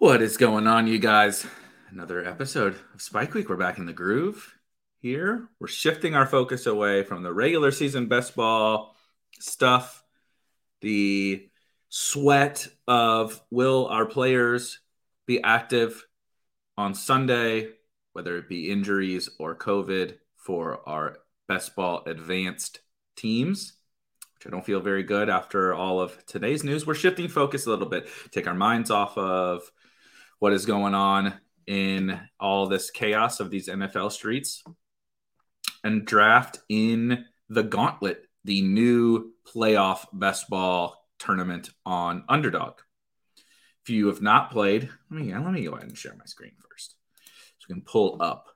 What is going on, you guys? Another episode of Spike Week. We're back in the groove here. We're shifting our focus away from the regular season best ball stuff, the sweat of will our players be active on Sunday, whether it be injuries or COVID for our best ball advanced teams which I don't feel very good after all of today's news. We're shifting focus a little bit, take our minds off of what is going on in all this chaos of these NFL streets and draft in the gauntlet, the new playoff best ball tournament on underdog. If you have not played, let me let me go ahead and share my screen first. So we can pull up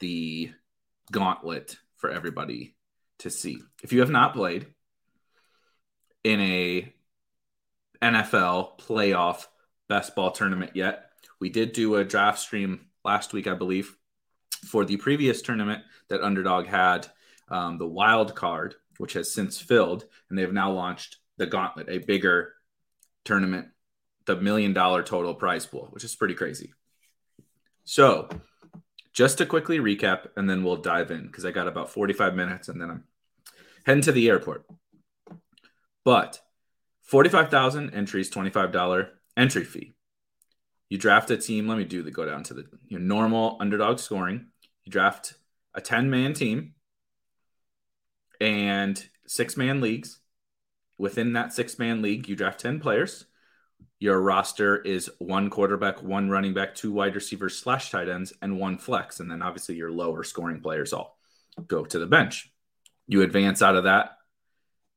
the gauntlet for everybody to see. If you have not played in a NFL playoff best ball tournament yet, we did do a draft stream last week, I believe, for the previous tournament that Underdog had, um, the wild card, which has since filled, and they have now launched the Gauntlet, a bigger tournament, the million dollar total prize pool, which is pretty crazy. So, just to quickly recap, and then we'll dive in because I got about 45 minutes and then I'm heading to the airport. But 45,000 entries, $25 entry fee. You draft a team. Let me do the go down to the you know, normal underdog scoring. You draft a 10 man team and six man leagues. Within that six man league, you draft 10 players. Your roster is one quarterback, one running back, two wide receivers slash tight ends, and one flex. And then obviously your lower scoring players all go to the bench. You advance out of that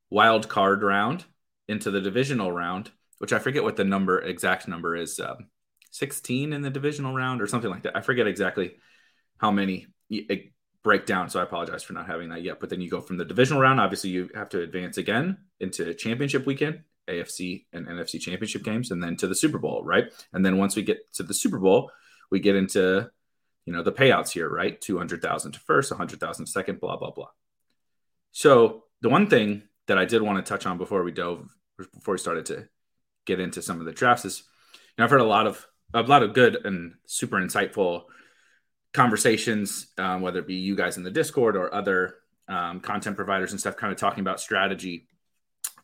wild card round into the divisional round, which I forget what the number exact number is. Um, 16 in the divisional round or something like that. I forget exactly how many it break down. So I apologize for not having that yet. But then you go from the divisional round. Obviously, you have to advance again into championship weekend, AFC and NFC championship games, and then to the Super Bowl, right? And then once we get to the Super Bowl, we get into you know the payouts here, right? 200,000 to first, 100,000 to second, blah, blah, blah. So the one thing that I did want to touch on before we dove, before we started to get into some of the drafts is, you know, I've heard a lot of a lot of good and super insightful conversations, um, whether it be you guys in the Discord or other um, content providers and stuff, kind of talking about strategy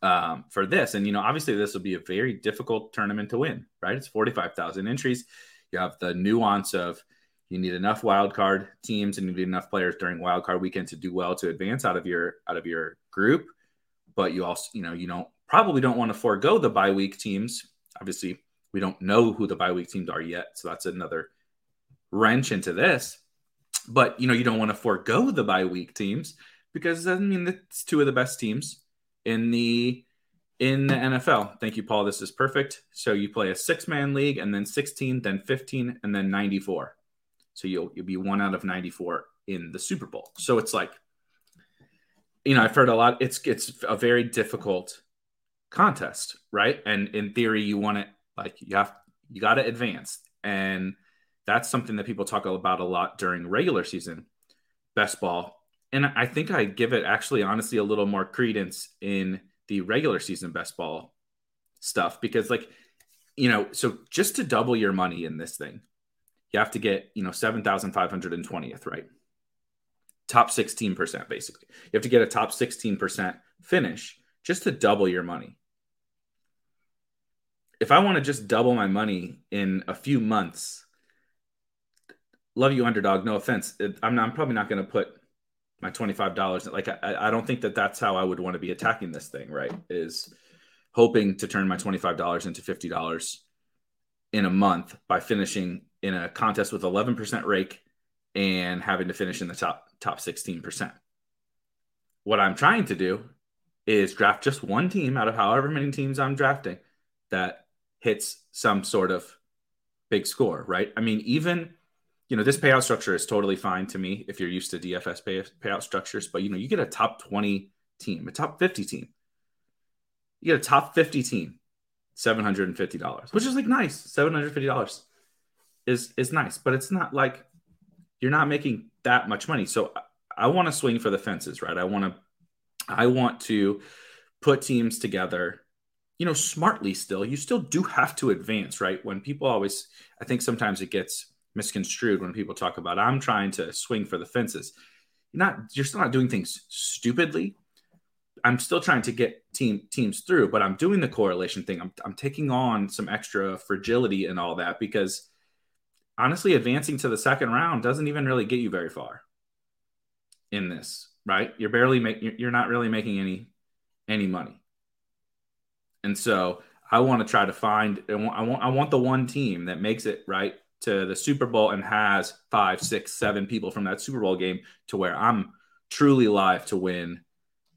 um, for this. And you know, obviously, this will be a very difficult tournament to win. Right? It's forty five thousand entries. You have the nuance of you need enough wild card teams and you need enough players during wild card weekend to do well to advance out of your out of your group. But you also, you know, you don't probably don't want to forego the bye week teams. Obviously, we don't know who the bye week teams are yet, so that's another wrench into this. But you know, you don't want to forego the bye week teams because I mean it's two of the best teams in the in the NFL. Thank you, Paul. This is perfect. So you play a six man league and then 16, then 15, and then 94. So you'll you'll be one out of 94 in the Super Bowl. So it's like, you know, I've heard a lot. It's it's a very difficult contest, right? And in theory, you want it like you have you got to advance, and that's something that people talk about a lot during regular season best ball. And I think I give it actually, honestly, a little more credence in the regular season best ball stuff because, like, you know, so just to double your money in this thing, you have to get, you know, 7,520th, right? Top 16%, basically. You have to get a top 16% finish just to double your money. If I want to just double my money in a few months, love you, underdog. No offense. I'm, not, I'm probably not going to put my $25. Like, I, I don't think that that's how I would want to be attacking this thing, right? Is hoping to turn my $25 into $50 in a month by finishing in a contest with 11% rake and having to finish in the top top 16%. What I'm trying to do is draft just one team out of however many teams I'm drafting that hits some sort of big score, right? I mean, even you know, this payout structure is totally fine to me if you're used to DFS pay, payout structures, but you know, you get a top 20 team, a top 50 team. You get a top 50 team, $750, which is like nice. $750 is is nice, but it's not like you're not making that much money. So I, I want to swing for the fences, right? I want to I want to put teams together, you know, smartly still. You still do have to advance, right? When people always I think sometimes it gets misconstrued when people talk about I'm trying to swing for the fences. You're not you're still not doing things stupidly. I'm still trying to get team teams through, but I'm doing the correlation thing. I'm I'm taking on some extra fragility and all that because honestly advancing to the second round doesn't even really get you very far in this, right? You're barely making you're not really making any any money. And so I want to try to find I want I want I want the one team that makes it right to the Super Bowl and has five, six, seven people from that Super Bowl game to where I'm truly live to win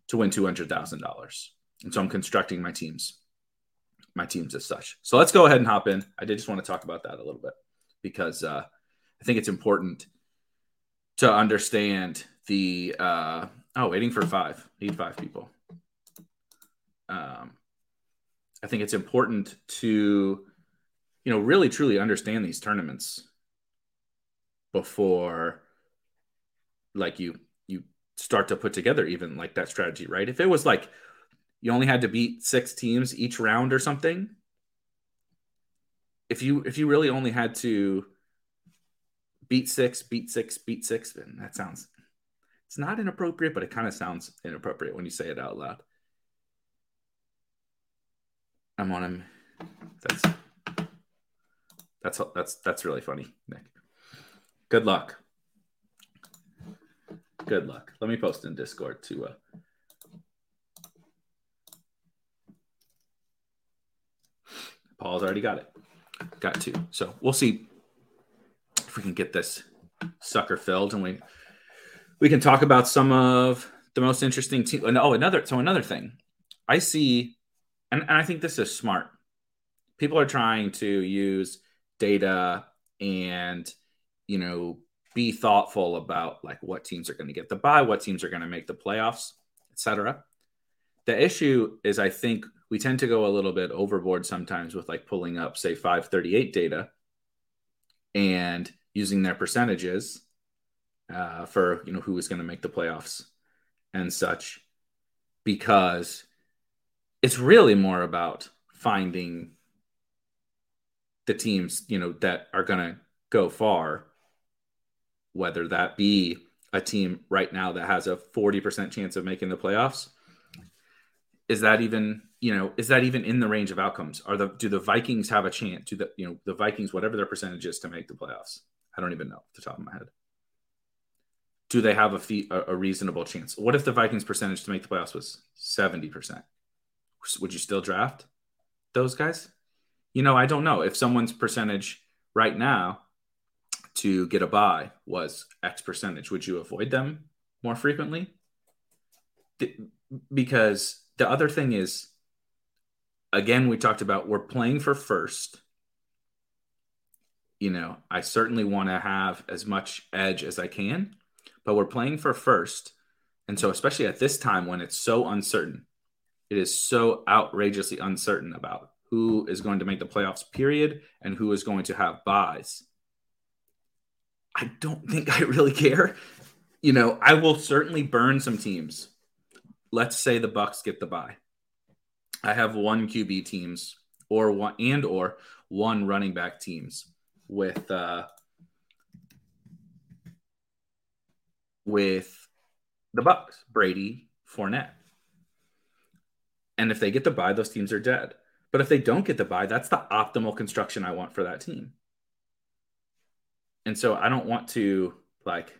to win two hundred thousand dollars. And so I'm constructing my teams, my teams as such. So let's go ahead and hop in. I did just want to talk about that a little bit because uh, I think it's important to understand the uh, oh waiting for five need five people. Um, I think it's important to you know, really truly understand these tournaments before like you you start to put together even like that strategy, right? If it was like you only had to beat six teams each round or something, if you if you really only had to beat six, beat six, beat six, then that sounds it's not inappropriate, but it kind of sounds inappropriate when you say it out loud. I'm on him. That's that's that's that's really funny, Nick. Good luck. Good luck. Let me post in Discord to uh Paul's already got it. Got two. So we'll see if we can get this sucker filled and we we can talk about some of the most interesting team. Oh, another so another thing. I see and, and I think this is smart. People are trying to use data and you know be thoughtful about like what teams are going to get the buy, what teams are going to make the playoffs, etc. The issue is I think we tend to go a little bit overboard sometimes with like pulling up say 538 data and using their percentages uh, for you know who is going to make the playoffs and such because it's really more about finding the teams, you know, that are going to go far, whether that be a team right now that has a 40% chance of making the playoffs, is that even, you know, is that even in the range of outcomes? Are the do the Vikings have a chance? Do the, you know, the Vikings, whatever their percentage is to make the playoffs? I don't even know off the top of my head. Do they have a, fee, a, a reasonable chance? What if the Vikings percentage to make the playoffs was 70%? Would you still draft those guys? you know, I don't know if someone's percentage right now to get a buy was X percentage, would you avoid them more frequently? Because the other thing is, again, we talked about we're playing for first. You know, I certainly want to have as much edge as I can, but we're playing for first. And so, especially at this time when it's so uncertain, it is so outrageously uncertain about who is going to make the playoffs, period, and who is going to have buys. I don't think I really care. You know, I will certainly burn some teams. Let's say the Bucs get the buy. I have one QB teams or one and or one running back teams with uh with the Bucs, Brady, Fournette. And if they get the buy, those teams are dead. But if they don't get the buy, that's the optimal construction I want for that team. And so I don't want to like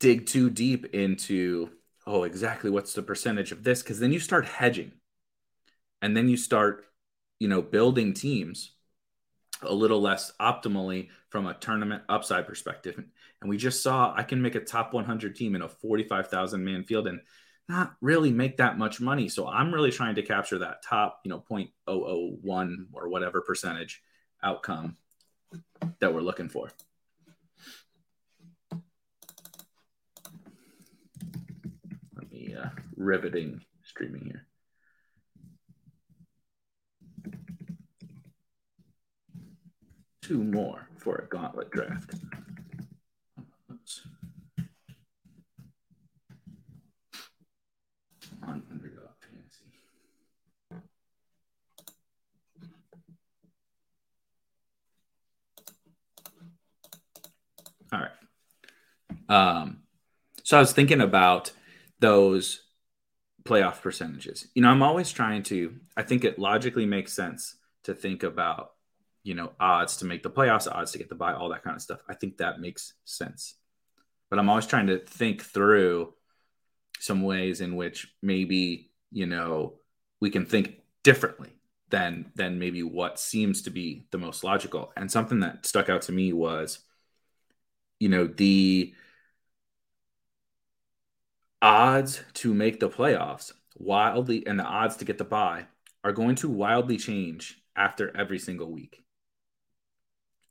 dig too deep into, oh, exactly what's the percentage of this? Because then you start hedging and then you start, you know, building teams a little less optimally from a tournament upside perspective. And we just saw I can make a top 100 team in a 45,000 man field and not really make that much money. So I'm really trying to capture that top, you know, 0.001 or whatever percentage outcome that we're looking for. Let me uh, riveting streaming here. Two more for a gauntlet draft. On underdog fantasy. All right. Um, so I was thinking about those playoff percentages. You know, I'm always trying to, I think it logically makes sense to think about, you know, odds to make the playoffs, odds to get the buy, all that kind of stuff. I think that makes sense. But I'm always trying to think through some ways in which maybe, you know, we can think differently than than maybe what seems to be the most logical. And something that stuck out to me was you know, the odds to make the playoffs wildly and the odds to get the buy are going to wildly change after every single week.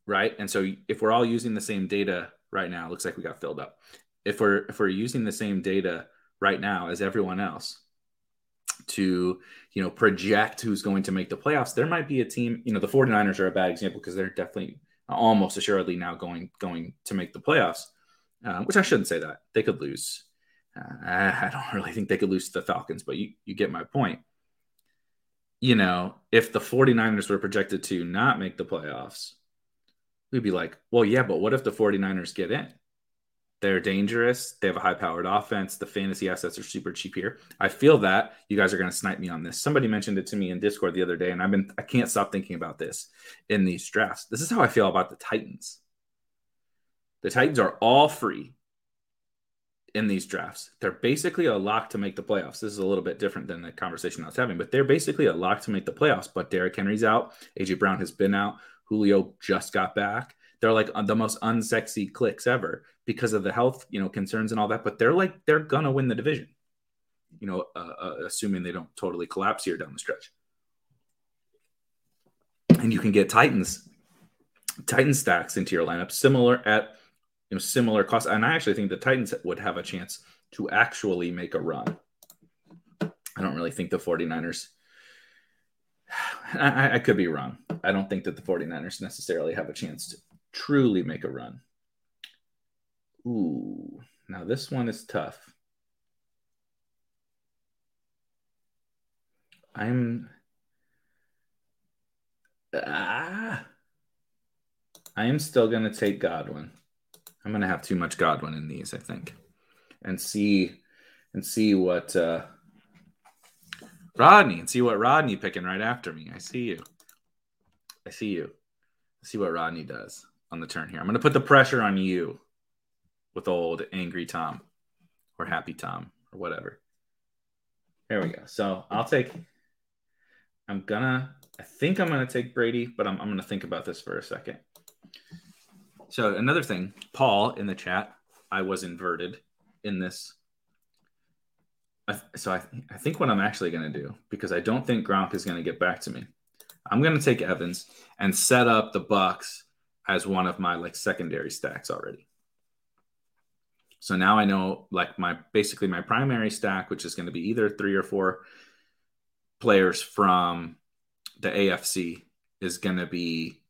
Right? And so if we're all using the same data right now, looks like we got filled up. If we're if we're using the same data right now as everyone else to, you know, project who's going to make the playoffs, there might be a team, you know, the 49ers are a bad example because they're definitely almost assuredly now going going to make the playoffs. Uh, which I shouldn't say that they could lose. I don't really think they could lose to the Falcons, but you you get my point. You know, if the 49ers were projected to not make the playoffs, we'd be like, well, yeah, but what if the 49ers get in? They're dangerous. They have a high powered offense. The fantasy assets are super cheap here. I feel that you guys are going to snipe me on this. Somebody mentioned it to me in Discord the other day, and I've been I can't stop thinking about this in these drafts. This is how I feel about the Titans. The Titans are all free in these drafts. They're basically a lock to make the playoffs. This is a little bit different than the conversation I was having, but they're basically a lock to make the playoffs. But Derrick Henry's out. AJ Brown has been out. Julio just got back. They're like the most unsexy clicks ever because of the health, you know, concerns and all that. But they're like they're gonna win the division, you know, uh, uh, assuming they don't totally collapse here down the stretch. And you can get Titans, Titan stacks into your lineup, similar at you know similar cost. And I actually think the Titans would have a chance to actually make a run. I don't really think the 49ers. I, I could be wrong. I don't think that the 49ers necessarily have a chance to truly make a run. Ooh, now this one is tough. I'm ah, I am still gonna take Godwin. I'm gonna have too much Godwin in these, I think, and see and see what uh, Rodney and see what Rodney picking right after me. I see you. I see you. I see what Rodney does on the turn here. I'm gonna put the pressure on you with old angry Tom or happy Tom or whatever. There we go. So I'll take, I'm gonna, I think I'm gonna take Brady, but I'm, I'm gonna think about this for a second. So another thing, Paul in the chat, I was inverted in this. I, so I, I think what I'm actually gonna do, because I don't think Gronk is gonna get back to me, I'm gonna take Evans and set up the Bucs as one of my like secondary stacks already. So now I know like my basically my primary stack, which is going to be either three or four players from the AFC, is going to be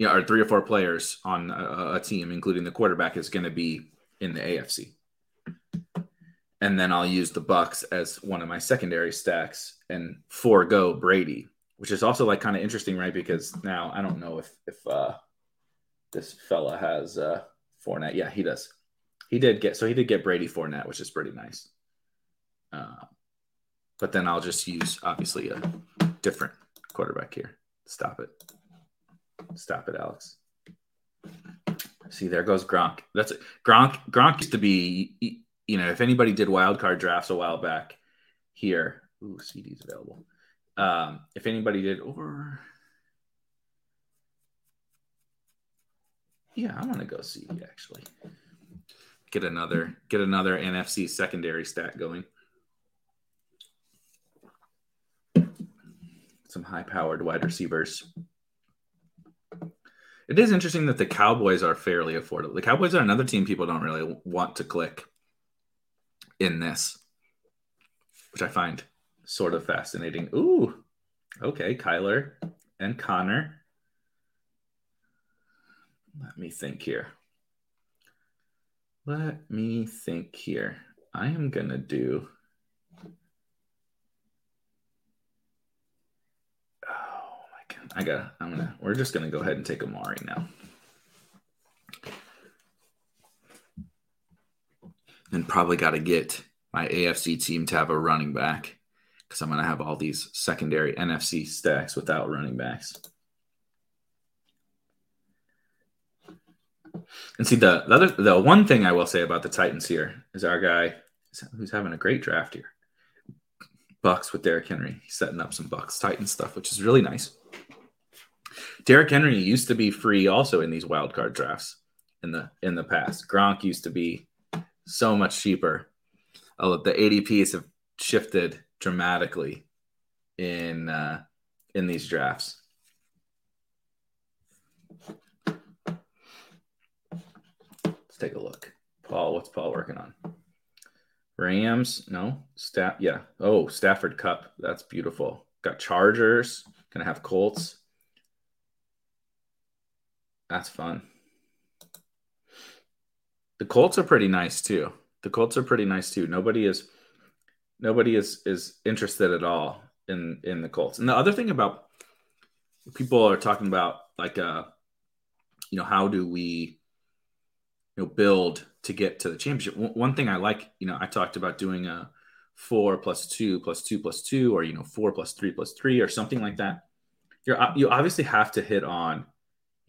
you know, or three or four players on a, a team, including the quarterback, is going to be in the AFC. And then I'll use the Bucs as one of my secondary stacks and forego Brady, which is also like kind of interesting, right? Because now I don't know if if uh, this fella has uh, Fournette. Yeah, he does. He did get so he did get Brady Fournette, which is pretty nice. Uh, but then I'll just use obviously a different quarterback here. Stop it. Stop it, Alex. See, there goes Gronk. That's it. Gronk. Gronk used to be, you know, if anybody did wild card drafts a while back here. Ooh, CD's available. Um, if anybody did, or yeah, I want to go CD actually. Get another, get another NFC secondary stat going. Some high-powered wide receivers. It is interesting that the Cowboys are fairly affordable. The Cowboys are another team people don't really want to click in this, which I find sort of fascinating. Ooh, okay, Kyler and Conner. Let me think here. Let me think here. I am going to do. I got. I'm gonna. We're just gonna go ahead and take Amari now. And probably got to get my AFC team to have a running back because I'm gonna have all these secondary NFC stacks without running backs. And see the, the other the one thing I will say about the Titans here is our guy who's having a great draft here. Bucs with Derrick Henry. He's setting up some Bucs Titans stuff, which is really nice. Derrick Henry used to be free also in these wild card drafts in the in the past. Gronk used to be so much cheaper. Oh, the ADPs have shifted dramatically in uh, in these drafts. Let's take a look. Paul, what's Paul working on? Rams, no. Staff, yeah. Oh, Stafford Kupp, That's beautiful. Got Chargers. Gonna have Colts. That's fun. The Colts are pretty nice too. The Colts are pretty nice too. Nobody is nobody is is interested at all in in the Colts. And the other thing about people are talking about like uh you know how do we you know build to get to the championship. One thing I like, you know, I talked about doing a four plus two plus two plus two, or you know, four plus three plus three, or something like that. You're you obviously have to hit on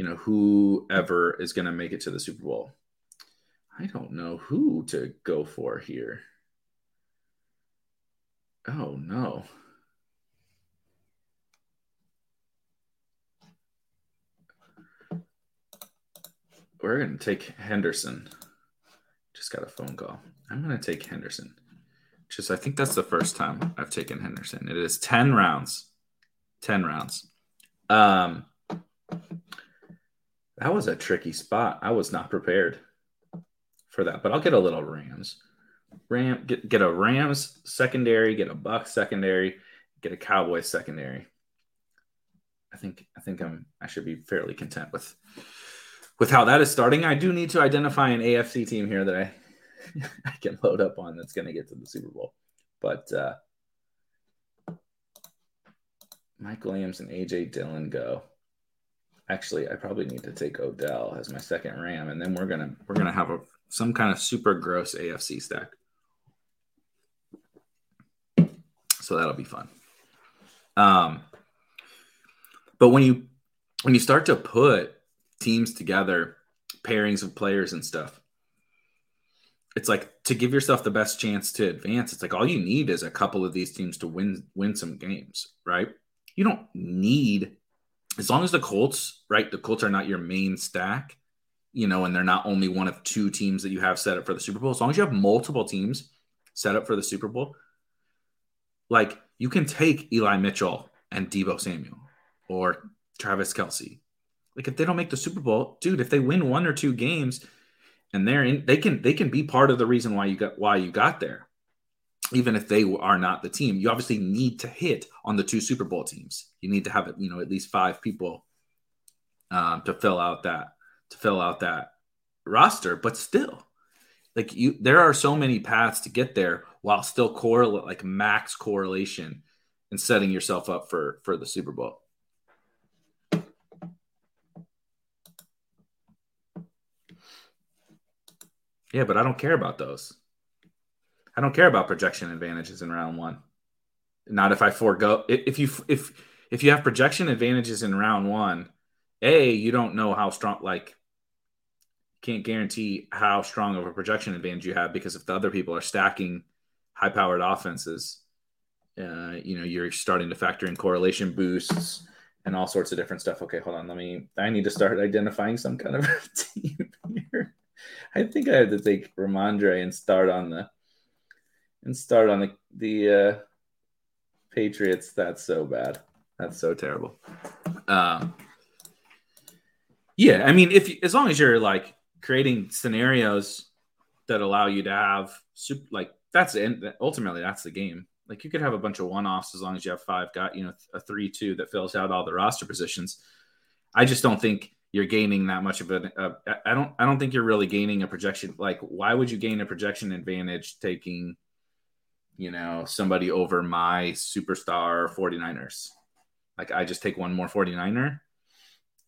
you know, whoever is going to make it to the Super Bowl. I don't know who to go for here. Oh, no. We're going to take Henderson. Just got a phone call. I'm going to take Henderson. Just, I think that's the first time I've taken Henderson. It is 10 rounds. 10 rounds. Um, that was a tricky spot. I was not prepared for that, but I'll get a little Rams. Ram get, get a Rams secondary, get a Buc secondary, get a Cowboys secondary. I think I think I'm I should be fairly content with with how that is starting. I do need to identify an AFC team here that I I can load up on that's going to get to the Super Bowl. But uh Mike Williams and AJ Dillon go actually I probably need to take Odell as my second Ram, and then we're gonna we're gonna have a some kind of super gross AFC stack. So that'll be fun. Um, but when you when you start to put teams together, pairings of players and stuff, it's like to give yourself the best chance to advance. It's like all you need is a couple of these teams to win win some games, right? You don't need as long as the Colts, right? The Colts are not your main stack, you know, and they're not only one of two teams that you have set up for the Super Bowl. As long as you have multiple teams set up for the Super Bowl, like you can take Eli Mitchell and Deebo Samuel or Travis Kelce. Like if they don't make the Super Bowl, dude, if they win one or two games and they're in, they can they can be part of the reason why you got why you got there even if they are not the team you obviously need to hit on the two super bowl teams. You need to have you know at least five people um, to fill out that to fill out that roster. But still like you there are so many paths to get there while still correlate like max correlation and setting yourself up for for the super bowl. Yeah, but I don't care about those. I don't care about projection advantages in round one. Not if I forego if you if if you have projection advantages in round one, a you don't know how strong like can't guarantee how strong of a projection advantage you have because if the other people are stacking high powered offenses, uh, you know you're starting to factor in correlation boosts and all sorts of different stuff. Okay, hold on. Let me. I need to start identifying some kind of team here. I think I have to take Rhamondre and start on the and start on the the uh, Patriots. That's so bad. That's so terrible. Um, yeah, I mean, if as long as you're like creating scenarios that allow you to have super, like that's. Ultimately, that's the game. Like you could have a bunch of one-offs as long as you have five got you know a three-two that fills out all the roster positions. I just don't think you're gaining that much of an. Uh, I don't. I don't think you're really gaining a projection. Like, why would you gain a projection advantage taking, you know, somebody over my superstar 49ers? Like, I just take one more 49er.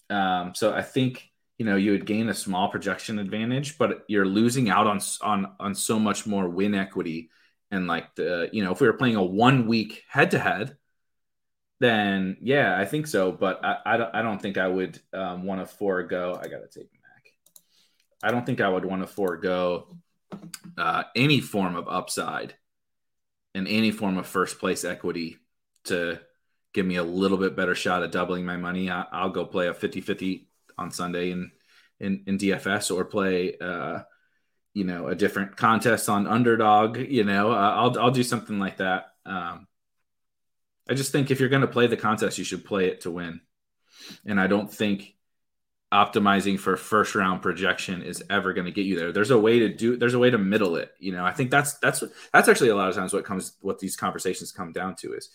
Um, so I think you know you would gain a small projection advantage, but you're losing out on on on so much more win equity. And like the you know, if we were playing a one week head to head, then yeah, I think so. But I, I don't I don't think I would um, want to forego. I gotta take Mac. I don't think I would want to forego uh, any form of upside and any form of first place equity to give me a little bit better shot at doubling my money. I, will go play a 50-50 on Sunday in in, in DFS or play uh, you know a different contest on underdog. You know, uh, I'll I'll do something like that. Um, I just think if you're going to play the contest, you should play it to win. And I don't think optimizing for first round projection is ever going to get you there. There's a way to do there's a way to middle it, you know. I think that's that's that's actually a lot of times what comes what these conversations come down to is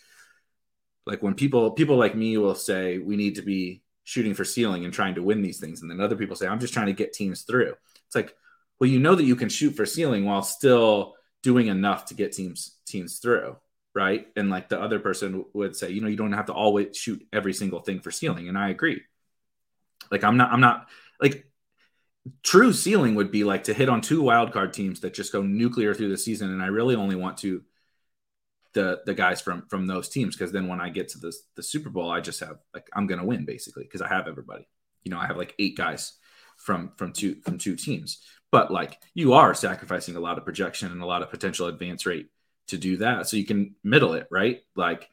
like when people people like me will say we need to be shooting for ceiling and trying to win these things and then other people say I'm just trying to get teams through. It's like well you know that you can shoot for ceiling while still doing enough to get teams teams through right? And like the other person would say, you know, you don't have to always shoot every single thing for ceiling. And I agree. Like I'm not, I'm not like true ceiling would be like to hit on two wild card teams that just go nuclear through the season. And I really only want to the the guys from from those teams because then when I get to the the Super Bowl, I just have like I'm gonna win basically because I have everybody. You know, I have like eight guys from from two from two teams. But like you are sacrificing a lot of projection and a lot of potential advance rate to do that so you can middle it right like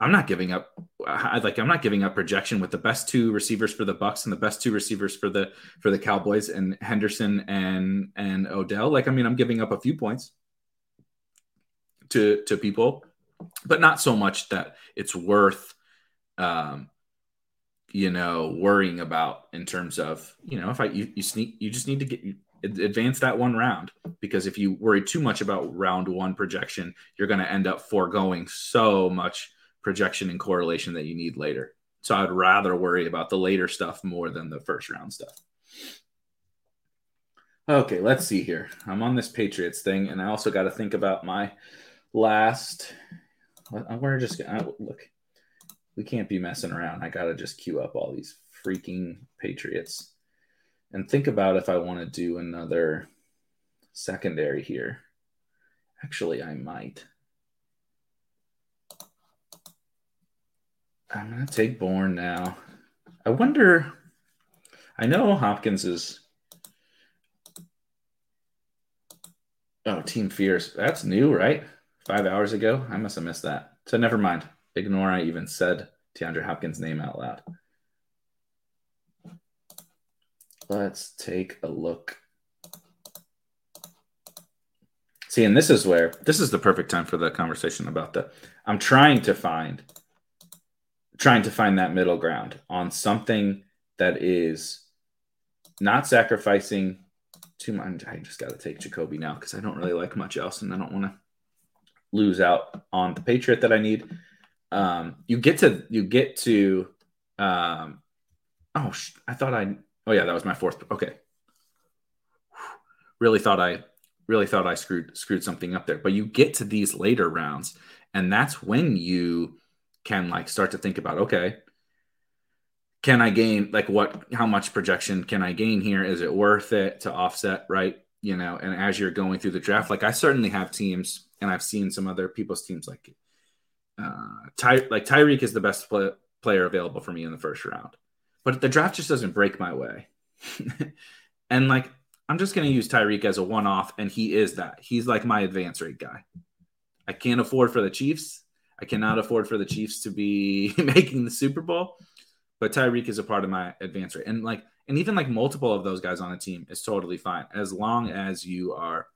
i'm not giving up I, like i'm not giving up projection with the best two receivers for the bucs and the best two receivers for the for the cowboys and henderson and and odell. Like i mean i'm giving up a few points to to people but not so much that it's worth um you know worrying about in terms of you know if i you, you sneak you just need to get advance that one round because if you worry too much about round one projection, you're going to end up foregoing so much projection and correlation that you need later. So I'd rather worry about the later stuff more than the first round stuff. Okay, let's see here. I'm on this Patriots thing, and I also got to think about my last. We're just gonna just oh, look. We can't be messing around. I got to just queue up all these freaking Patriots and think about if I want to do another secondary here. Actually, I might. I'm to take Bourne now. I wonder. I know Hopkins is. Oh, Team Fierce. That's new, right? Five hours ago. I must have missed that. So never mind. Ignore I even said DeAndre Hopkins' name out loud. Let's take a look. See, and this is where this is the perfect time for the conversation about the. I'm trying to find, trying to find that middle ground on something that is not sacrificing too much. I just got to take Jacoby now because I don't really like much else, and I don't want to lose out on the Patriot that I need. Um, you get to you get to. Um, oh, I thought I. Oh yeah, that was my fourth. Okay, really thought I really thought I screwed screwed something up there. But you get to these later rounds, and that's when you can like start to think about okay, can I gain like what how much projection can I gain here? Is it worth it to offset, right? You know, and as you're going through the draft, like I certainly have teams, and I've seen some other people's teams like uh Ty like Tyreek is the best play, player available for me in the first round. But the draft just doesn't break my way. and like I'm just going to use Tyreek as a one off, and he is that. He's like my advance rate guy. I can't afford for the Chiefs. I cannot afford for the Chiefs to be making the Super Bowl, but Tyreek is a part of my advance rate. And like, and even like multiple of those guys on a team is totally fine as long as you are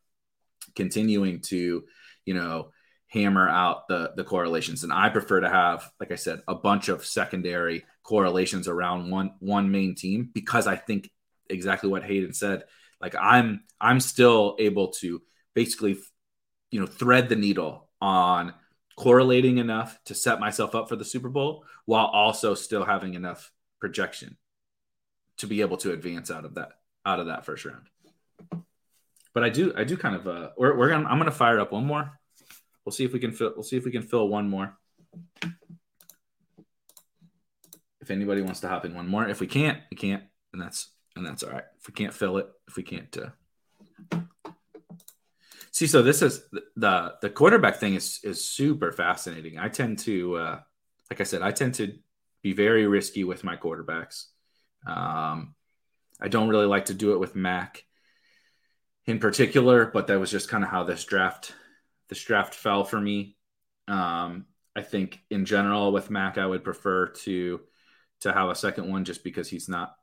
continuing to, you know, hammer out the the correlations. And I prefer to have, like I said, a bunch of secondary correlations around one one main team because I think exactly what Hayden said like i'm i'm still able to basically you know thread the needle on correlating enough to set myself up for the super bowl while also still having enough projection to be able to advance out of that out of that first round. But i do i do kind of uh we're, we're gonna i'm gonna fire up one more. We'll see if we can fill we'll see if we can fill one more. If anybody wants to hop in one more if we can't we can't and that's and that's all right. If we can't fill it, if we can't uh... see, so this is the the quarterback thing is is super fascinating. I tend to, uh, like I said, I tend to be very risky with my quarterbacks. Um, I don't really like to do it with Mac in particular, but that was just kind of how this draft this draft fell for me. Um, I think in general with Mac, I would prefer to to have a second one just because he's not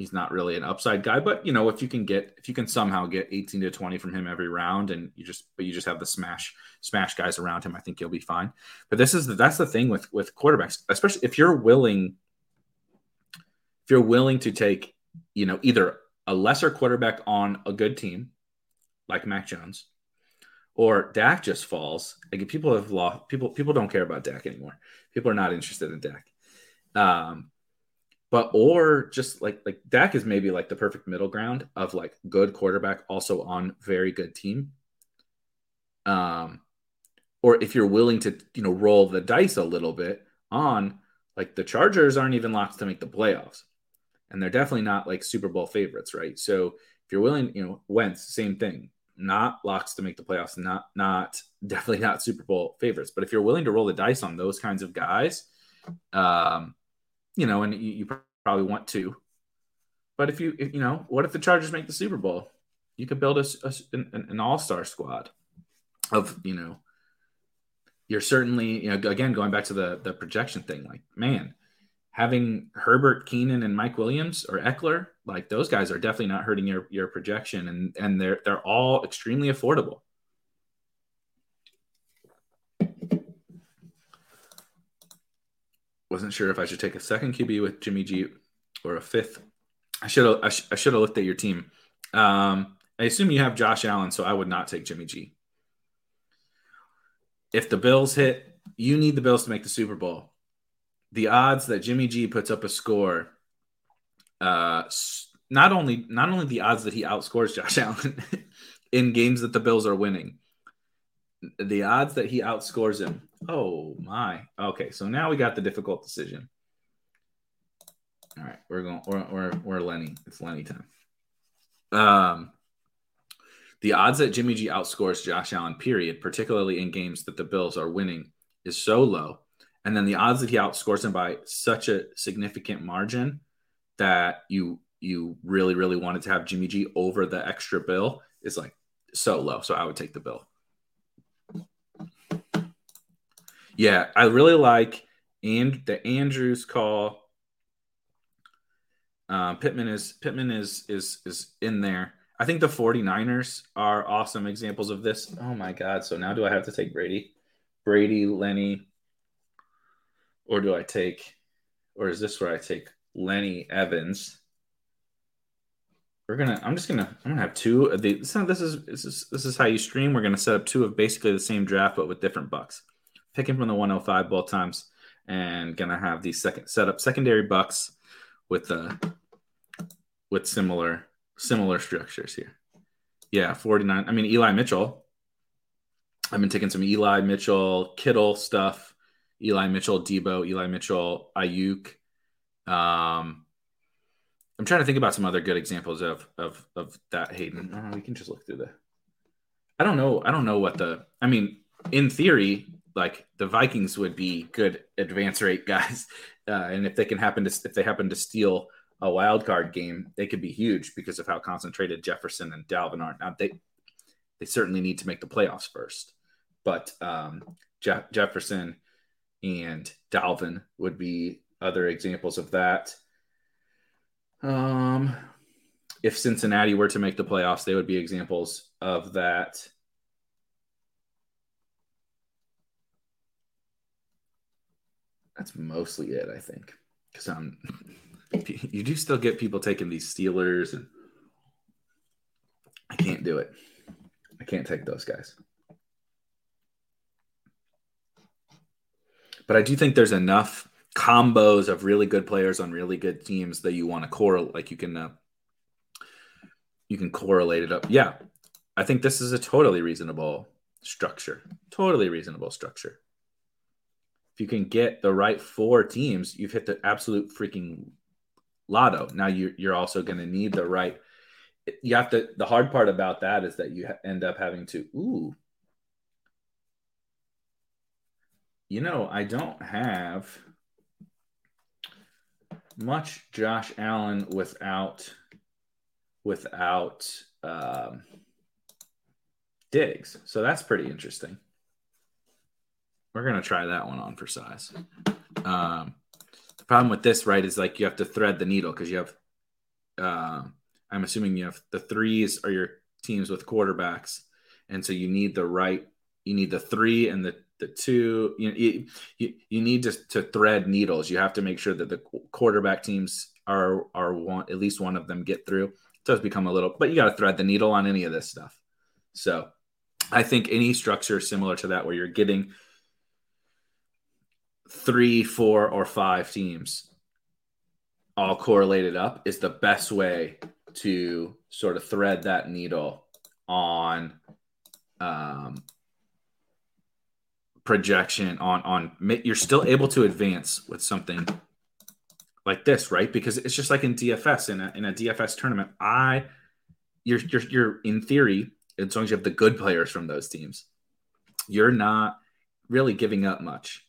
he's not really an upside guy, but you know, if you can get if you can somehow get 18 to 20 from him every round and you just but you just have the smash smash guys around him, I think you'll be fine. But this is the, that's the thing with with quarterbacks, especially if you're willing if you're willing to take, you know, either a lesser quarterback on a good team like Mac Jones or Dak just falls. Like people have lost people people don't care about Dak anymore. People are not interested in Dak. Um, but or just like like Dak is maybe like the perfect middle ground of like good quarterback also on very good team. Um, or if you're willing to you know roll the dice a little bit on like the Chargers aren't even locked to make the playoffs, and they're definitely not like Super Bowl favorites, right? So if you're willing, you know, Wentz, same thing, not locks to make the playoffs, not not definitely not Super Bowl favorites, but if you're willing to roll the dice on those kinds of guys, um you know, and you, you probably want to. But if you, if, you know, what if the Chargers make the Super Bowl? You could build a, a an, an all star squad of, you know, you're certainly, you know, again, going back to the, the projection thing, like, man, having Herbert, Keenan, and Mike Williams or Ekeler, like those guys are definitely not hurting your, your projection and, and they're, they're all extremely affordable. Wasn't sure if I should take a second QB with Jimmy G or a fifth. I should have I, sh- I should have looked at your team. Um, I assume you have Josh Allen, so I would not take Jimmy G. If the Bills hit, you need the Bills to make the Super Bowl. The odds that Jimmy G puts up a score, uh, not only not only the odds that he outscores Josh Allen in games that the Bills are winning, the odds that he outscores him. Oh my. Okay, so now we got the difficult decision. All right, we're going. We're we're, we're Lenny. It's Lenny time. Um, the odds that Jimmy G outscores Josh Allen, period, particularly in games that the Bills are winning, is so low, and then the odds that he outscores him by such a significant margin that you you really really wanted to have Jimmy G over the extra bill is like so low. So I would take the bill. Yeah, I really like and the Andrews call. Uh, Pittman is Pittman is is is in there. I think the 49ers are awesome examples of this. Oh my god. So now do I have to take Brady? Brady, Lenny, or do I take or is this where I take Lenny Evans? we're gonna. I'm just gonna. I'm gonna have two of the. This, this is this is this is how you stream. We're gonna set up two of basically the same draft, but with different bucs. Picking from the 105 both times, and gonna have these second set up secondary bucs with the with similar similar structures here. Yeah, 49. I mean Eli Mitchell. I've been taking some Eli Mitchell, Kittle stuff. Eli Mitchell, Deebo, Eli Mitchell, Aiyuk. Um, I'm trying to think about some other good examples of of of that Hayden. Uh, we can just look through the. I don't know. I don't know what the. I mean, in theory, like the Vikings would be good advance rate guys, uh, and if they can happen to if they happen to steal a wild card game, they could be huge because of how concentrated Jefferson and Dalvin are. Now they they certainly need to make the playoffs first, but um, Je- Jefferson and Dalvin would be other examples of that. Um, if Cincinnati were to make the playoffs, they would be examples of that. That's mostly it, I think, because I'm. You do still get people taking these Steelers, and I can't do it. I can't take those guys. But I do think there's enough combos of really good players on really good teams that you want to correlate like you can uh, you can correlate it up yeah i think this is a totally reasonable structure totally reasonable structure if you can get the right four teams you've hit the absolute freaking lotto now you're you're also going to need the right you have to the hard part about that is that you end up having to ooh you know i don't have much Josh Allen without without um, Diggs. So that's pretty interesting. We're gonna try that one on for size. Um, the problem with this, right, is like you have to thread the needle because you have. Uh, I'm assuming you have the threes are your teams with quarterbacks, and so you need the right. You need the three and the the two you, you, you need to, to thread needles you have to make sure that the quarterback teams are are one at least one of them get through it does become a little but you got to thread the needle on any of this stuff so i think any structure similar to that where you're getting three four or five teams all correlated up is the best way to sort of thread that needle on um, projection on on you're still able to advance with something like this, right? Because it's just like in DFS in a in a DFS tournament. I you're you're you're in theory, as long as you have the good players from those teams, you're not really giving up much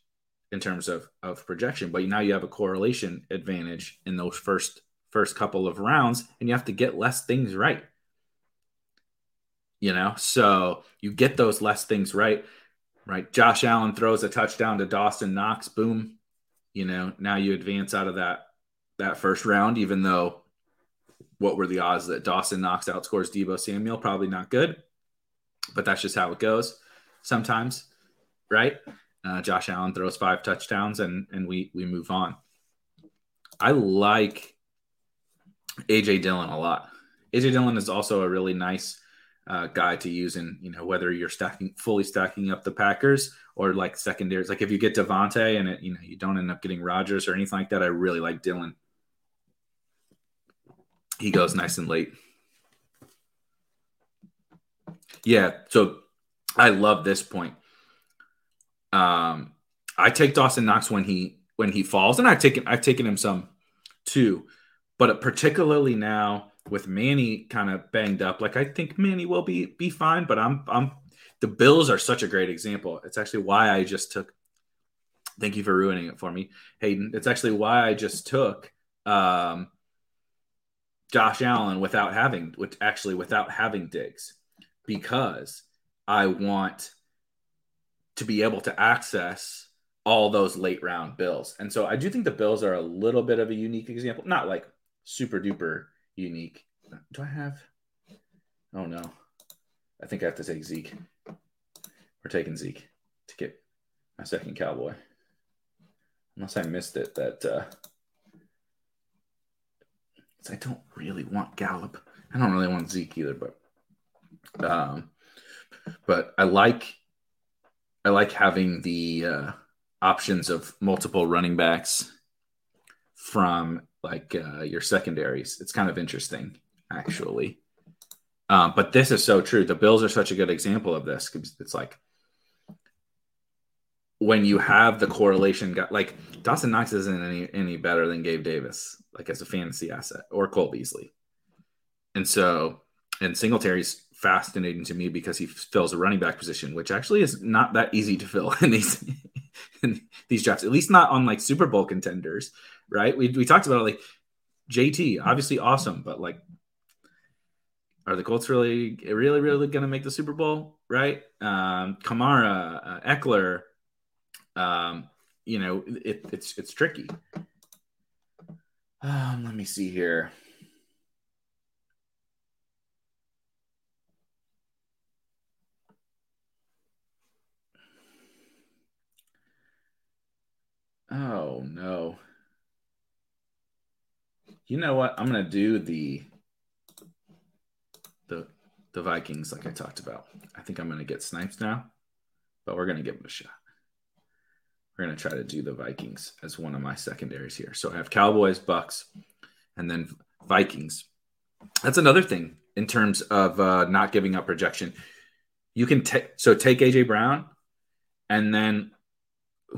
in terms of of projection. But now you have a correlation advantage in those first first couple of rounds, and you have to get less things right. You know, so you get those less things right right? Josh Allen throws a touchdown to Dawson Knox, boom. You know, now you advance out of that that first round, even though what were the odds that Dawson Knox outscores Deebo Samuel? Probably not good, but that's just how it goes sometimes, right? Uh, Josh Allen throws five touchdowns and and we we move on. I like AJ Dillon a lot. AJ Dillon is also a really nice uh, guy to use in you know whether you're stacking fully stacking up the Packers or like secondaries. Like if you get Davante and it you know you don't end up getting Rodgers or anything like that, I really like Dillon. He goes nice and late. Yeah, so I love this point. Um, I take Dawson Knox when he when he falls, and I've taken I've taken him some too, but particularly now with Manny kind of banged up, like I think Manny will be be fine, but I'm I'm the Bills are such a great example. It's actually why I just took thank you for ruining it for me, Hayden. It's actually why I just took um Josh Allen without having which actually without having Diggs because I want to be able to access all those late round bills. And so I do think the Bills are a little bit of a unique example, not like super duper unique. Do I have? Oh no, I think I have to take Zeke. We're taking Zeke to get my second cowboy. Unless I missed it, that uh, I don't really want Gallup I don't really want Zeke either, but um, but I like I like having the uh, options of multiple running backs from like uh, your secondaries. It's kind of interesting, actually. Um, but this is so true. The Bills are such a good example of this. It's like when you have the correlation, like Dawson Knox isn't any any better than Gabe Davis, like as a fantasy asset, or Cole Beasley. And so, and Singletary's fascinating to me because he fills a running back position, which actually is not that easy to fill in these in these drafts. At least not on like Super Bowl contenders, right? We we talked about it, like JT, obviously awesome, but like, are the Colts really really really going to make the Super Bowl? Right? Um, Kamara, uh, Ekeler, um, you know, it, it's it's tricky. Um, let me see here. Oh no. You know what? I'm gonna do the the the Vikings like I talked about. I think I'm gonna get snipes now, but we're gonna give them a shot. We're gonna try to do the Vikings as one of my secondaries here. So I have Cowboys, Bucs, and then Vikings. That's another thing in terms of uh, not giving up projection. You can take so take AJ Brown, and then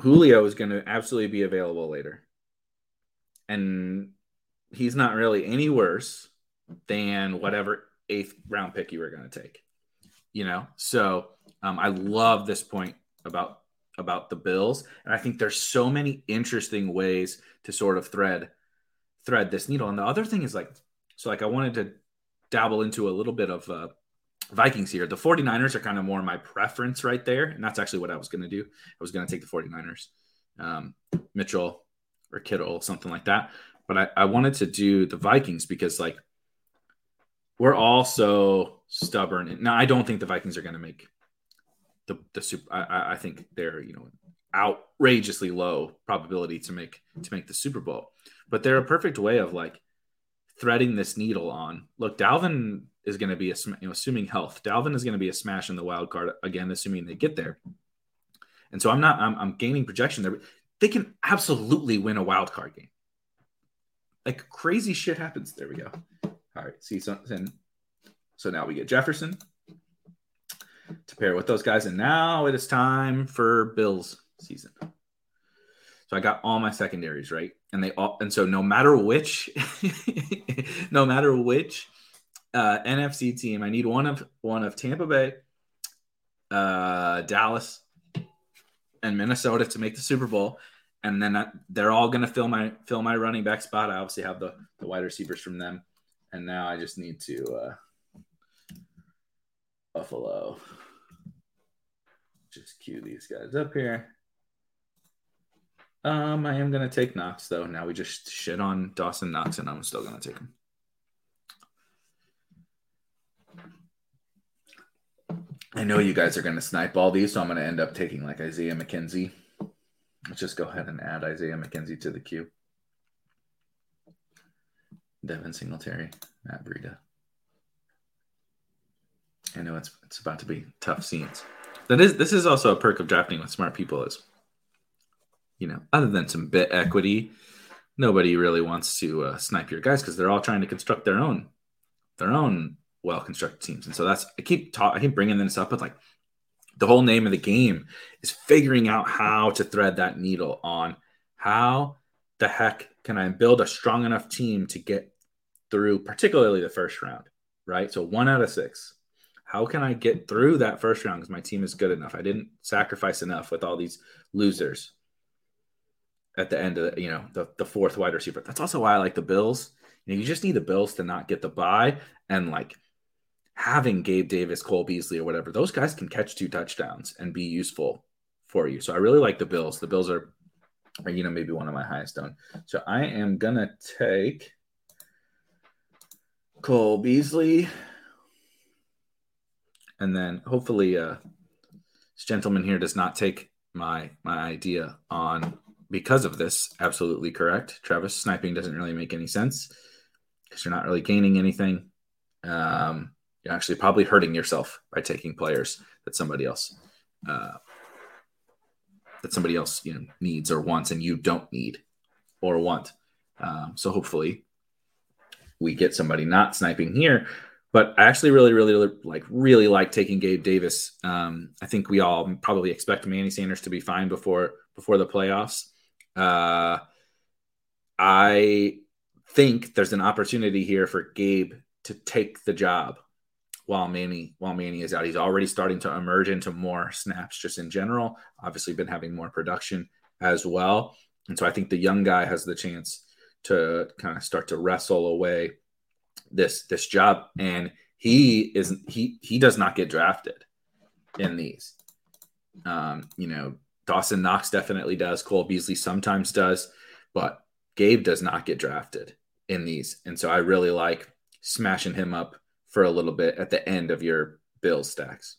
Julio is going to absolutely be available later. And he's not really any worse than whatever eighth round pick you were going to take. You know, so um, I love this point about about the Bills, and I think there's so many interesting ways to sort of thread thread this needle. And the other thing is like, so like I wanted to dabble into a little bit of uh, Vikings here. The 49ers are kind of more my preference right there. And that's actually what I was going to do. I was going to take the 49ers, um, Mitchell or Kittle, something like that. But I, I wanted to do the Vikings because, like, we're all so stubborn. Now, I don't think the Vikings are going to make the, the super. I, I think they're, you know, outrageously low probability to make to make the Super Bowl. But they're a perfect way of like threading this needle on. Look, Dalvin is going to be a you know assuming health. Dalvin is going to be a smash in the wild card again, assuming they get there. And so I'm not I'm, I'm gaining projection there. They can absolutely win a wild card game. Like crazy shit happens. There we go. All right. See something. So now we get Jefferson to pair with those guys, and now it is time for Bills season. So I got all my secondaries right, and they all and so no matter which, no matter which uh, NFC team. I need one of one of Tampa Bay, uh, Dallas, and Minnesota to make the Super Bowl, and then I, they're all going to fill my fill my running back spot. I obviously have the the wide receivers from them, and now I just need to uh, Buffalo. Just cue these guys up here. Um, I am gonna take Knox though. Now we just shit on Dawson Knox, and I'm still gonna take him. I know you guys are to snipe all these, so I'm to end up taking like Isaiah McKenzie. Let's just go ahead and add Isaiah McKenzie to the queue. Devin Singletary, Matt Breida. I know it's it's about to be tough scenes. That is this is also a perk of drafting with smart people is you know, other than some bit equity, nobody really wants to uh, snipe your guys because they're all trying to construct their own their own well constructed teams. And so that's I keep talking, I keep bringing this up, but like the whole name of the game is figuring out how to thread that needle on how the heck can I build a strong enough team to get through, particularly the first round, right? So one out of six. How can I get through that first round because my team is good enough? I didn't sacrifice enough with all these losers at the end of you know the, the fourth wide receiver. That's also why I like the Bills. You, know, you just need the Bills to not get the bye and like having Gabe Davis, Cole Beasley, or whatever, those guys can catch two touchdowns and be useful for you. So I really like the Bills. The Bills are, are you know, maybe one of my highest owned. So I am gonna take Cole Beasley, and then hopefully, uh, this gentleman here does not take my my idea on because of this. Absolutely correct, Travis. Sniping doesn't really make any sense because you're not really gaining anything Um, you're actually probably hurting yourself by taking players that somebody else uh, that somebody else you know needs or wants and you don't need or want. Um, so hopefully we get somebody not sniping here. But I actually really, really, really like really like taking Gabe Davis. Um, I think we all probably expect Manny Sanders to be fine before before the playoffs. Uh, I think there's an opportunity here for Gabe to take the job while Manny while Manny is out. He's already starting to emerge into more snaps just in general. Obviously, been having more production as well, and so I think the young guy has the chance to kind of start to wrestle away this this job. And he is he he does not get drafted in these. Um, you know, Dawson Knox definitely does. Cole Beasley sometimes does, but Gabe does not get drafted in these. And so I really like smashing him up for a little bit at the end of your bill stacks.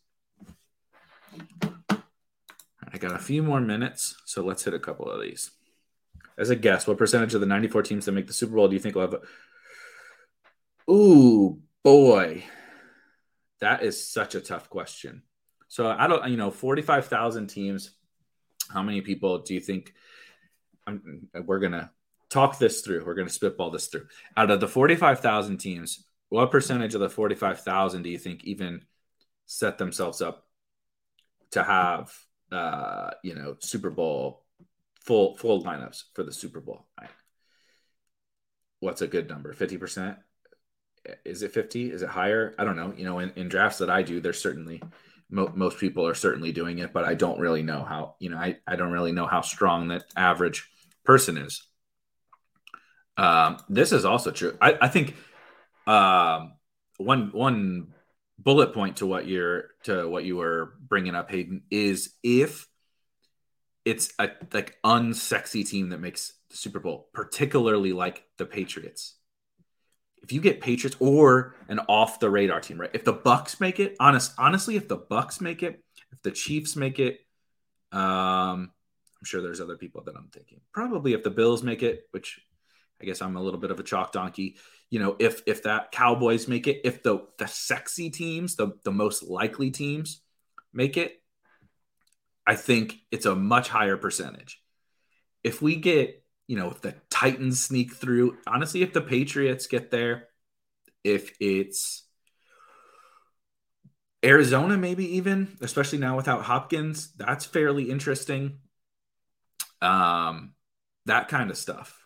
I got a few more minutes, so let's hit a couple of these. As a guess, what percentage of the 94 teams that make the Super Bowl do you think will have a... Ooh, boy. That is such a tough question. So I don't, you know, 45,000 teams. How many people do you think I'm, we're going to talk this through? We're going to spitball this through. Out of the 45,000 teams, what percentage of the 45,000 do you think even set themselves up to have uh, you know, Super Bowl full full lineups for the Super Bowl? Right? What's a good number? 50%? Is it 50? Is it higher? I don't know. You know, in, in drafts that I do, there's certainly mo- most people are certainly doing it, but I don't really know how, you know, I, I don't really know how strong that average person is. Um, this is also true. I, I think um, one one bullet point to what you're to what you were bringing up, Hayden, is if it's a like unsexy team that makes the Super Bowl, particularly like the Patriots. If you get Patriots or an off the radar team, right? If the Bucs make it, honest, honestly, if the Bucs make it, if the Chiefs make it, um, I'm sure there's other people that I'm thinking. Probably if the Bills make it, which I guess I'm a little bit of a chalk donkey you know, if if that Cowboys make it, if the the sexy teams, the the most likely teams make it, I think it's a much higher percentage. If we get, you know, if the Titans sneak through, honestly, if the Patriots get there, if it's Arizona, maybe even, especially now without Hopkins, that's fairly interesting. Um, that kind of stuff.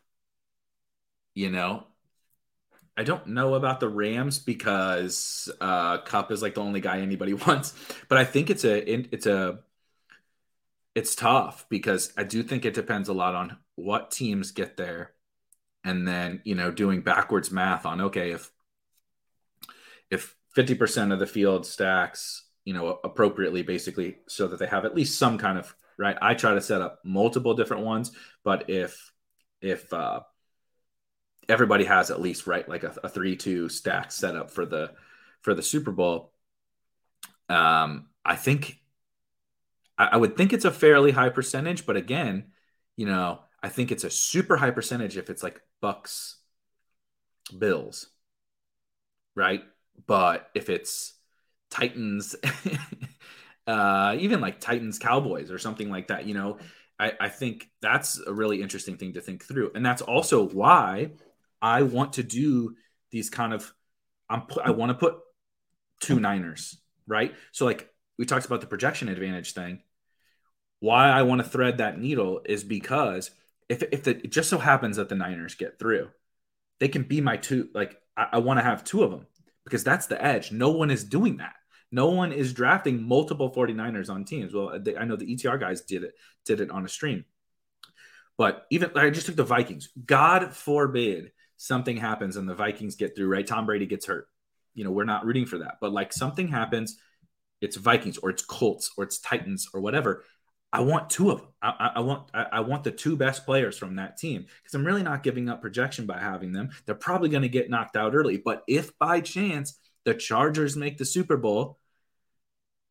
You know, I don't know about the Rams because uh, Kupp is like the only guy anybody wants, but I think it's a it's a it's tough because I do think it depends a lot on what teams get there, and then you know doing backwards math on okay if if fifty percent of the field stacks you know appropriately basically so that they have at least some kind of right. I try to set up multiple different ones, but if if uh, everybody has at least right like a, a three two stack set up for the for the Super Bowl. Um, I think I, I would think it's a fairly high percentage, but again, you know, I think it's a super high percentage if it's like Bucs, Bills, right? But if it's Titans, uh, even like Titans, Cowboys, or something like that, you know, I, I think that's a really interesting thing to think through, and that's also why I want to do these kind of I'm I want to put two Niners, right? So like we talked about the projection advantage thing. Why I want to thread that needle is because if if the, it just so happens that the Niners get through, they can be my two. Like I, I want to have two of them because that's the edge. No one is doing that. No one is drafting multiple 49ers on teams. Well, they, I know the ETR guys did it did it on a stream. But even I just took the Vikings. God forbid something happens and the Vikings get through, right? Tom Brady gets hurt. You know, we're not rooting for that. But like something happens, it's Vikings or it's Colts or it's Titans or whatever. I want two of them. I, I want I, I, want the two best players from that team because I'm really not giving up projection by having them. They're probably going to get knocked out early. But if by chance the Chargers make the Super Bowl,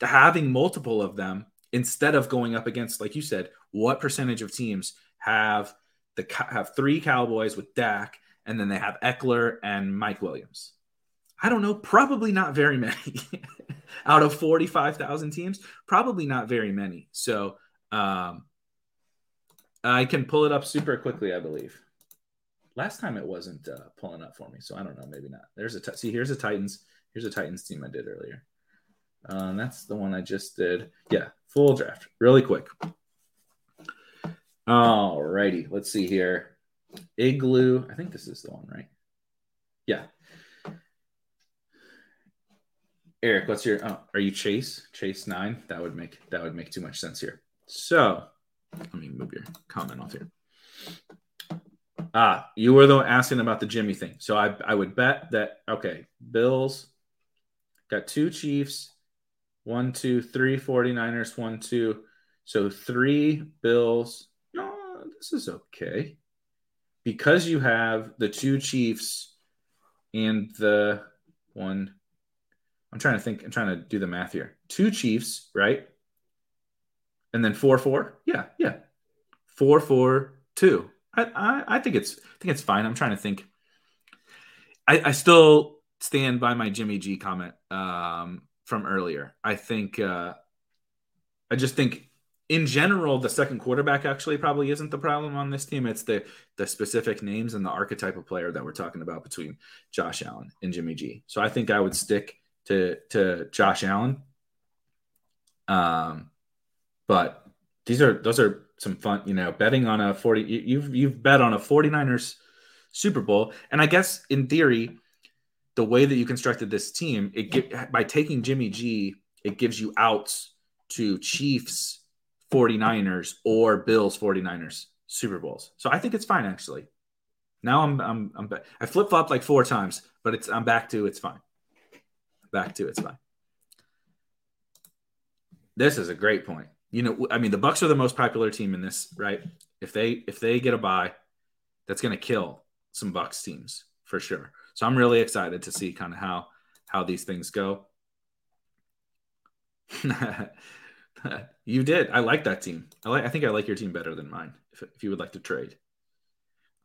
having multiple of them instead of going up against, like you said, what percentage of teams have the have three Cowboys with Dak and then they have Ekeler and Mike Williams. I don't know, probably not very many. Out of 45,000 teams, probably not very many. So um, I can pull it up super quickly, I believe. Last time it wasn't uh, pulling up for me, so I don't know, maybe not. There's a t- see here's a Titans. Here's a Titans team I did earlier. Um, that's the one I just did. Yeah, full draft, really quick. All righty, let's see here. Igloo. I think this is the one, right? Yeah. Eric, what's your? Oh, are you Chase? Chase nine? That would make that would make too much sense here. So, let me move your comment off here. Ah, you were one asking about the Jimmy thing. So I I would bet that okay, Bills got two Chiefs, one, two, three 49ers, one, two. So three Bills. No, this is okay. Because you have the two Chiefs and the one. I'm trying to think, I'm trying to do the math here. Two Chiefs, right? And then four four. Yeah, yeah. Four four two. I, I, I think it's I think it's fine. I'm trying to think. I, I still stand by my Jimmy G comment um, from earlier. I think uh, I just think in general the second quarterback actually probably isn't the problem on this team. It's the the specific names and the archetype of player that we're talking about between Josh Allen and Jimmy G. So I think I would stick to to Josh Allen. Um, but these are those are some fun, you know, betting on a 40 you've you've bet on a 49ers Super Bowl. And I guess in theory, the way that you constructed this team, it by taking Jimmy G, it gives you outs to Chiefs 49ers or Bills 49ers Super Bowls. So I think it's fine actually. Now I'm I'm I'm I flip flopped like four times, but it's I'm back to it's fine. Back to it's fine. This is a great point you know, I mean, the Bucs are the most popular team in this, right? If they if they get a bye, that's going to kill some Bucs teams for sure. So I'm really excited to see kind of how how these things go. you did. I like that team. I like. I think I like your team better than mine. If, if you would like to trade,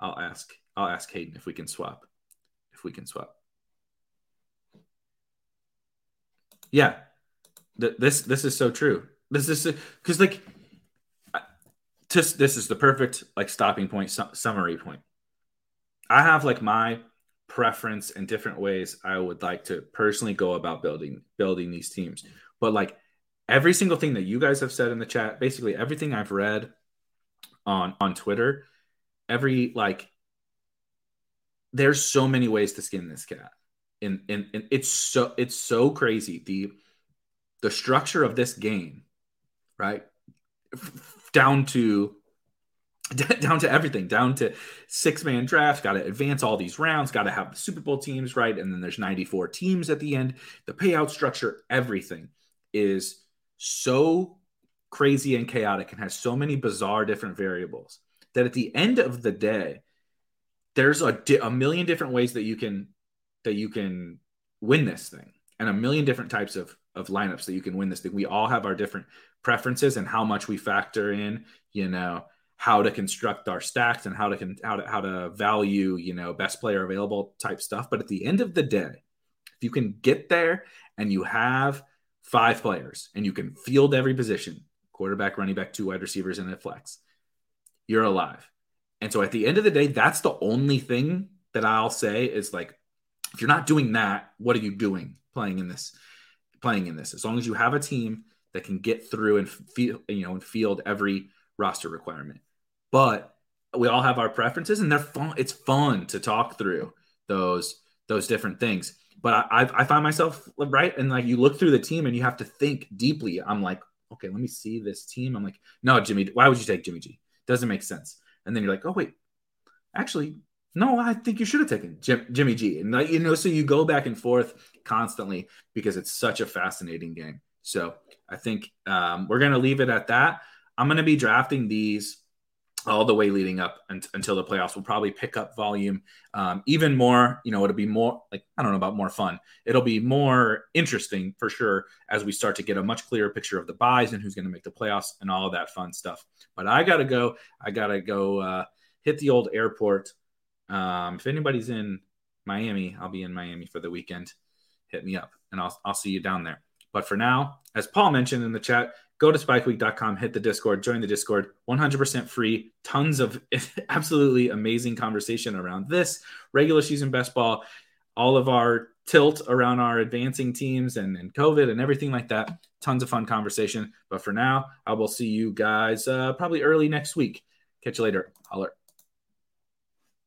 I'll ask. I'll ask Hayden if we can swap. If we can swap. Yeah, Th- this this is so true. This is because like, just this is the perfect like stopping point, su- summary point. I have like my preference and different ways I would like to personally go about building building these teams, but like every single thing that you guys have said in the chat, basically everything I've read on on Twitter, every like there's so many ways to skin this cat. And, and, and it's so it's so crazy. The the structure of this game right? Down to down to everything, down to six man drafts, got to advance all these rounds, got to have the Super Bowl teams, right? And then there's 94 teams at the end. The payout structure, everything is so crazy and chaotic and has so many bizarre different variables that at the end of the day, there's a, a million different ways that you can that you can win this thing and a million different types of of lineups that you can win this thing. We all have our different preferences and how much we factor in, you know, how to construct our stacks and how to how to how to value, you know, best player available type stuff. But at the end of the day, if you can get there and you have five players and you can field every position, quarterback, running back, two wide receivers, and a flex, you're alive. And so at the end of the day, that's the only thing that I'll say is like, if you're not doing that, what are you doing playing in this? Playing in this, as long as you have a team that can get through and feel you know and field every roster requirement. But we all have our preferences, and they're fun. It's fun to talk through those those different things. But I, I find myself right, and like you look through the team, and you have to think deeply. I'm like, okay, let me see this team. I'm like, no, Jimmy, why would you take Jimmy G? Doesn't make sense. And then you're like, oh wait, actually, no, I think you should have taken Jim, Jimmy G. And you know, so you go back and forth constantly because it's such a fascinating game. So I think um, we're going to leave it at that. I'm going to be drafting these all the way leading up until the playoffs. We'll probably pick up volume um, even more. You know, it'll be more like I don't know about more fun. It'll be more interesting for sure as we start to get a much clearer picture of the byes and who's going to make the playoffs and all of that fun stuff. But I gotta go. I gotta go uh, hit the old airport. Um, if anybody's in Miami, I'll be in Miami for the weekend. hit me up and I'll, I'll see you down there. But for now, as Paul mentioned in the chat, go to spikeweek.com, hit the Discord, join the Discord, 100% free. Tons of absolutely amazing conversation around this regular season best ball, all of our tilt around our advancing teams and, and COVID and everything like that. Tons of fun conversation. But for now, I will see you guys uh, probably early next week. Catch you later. Holler.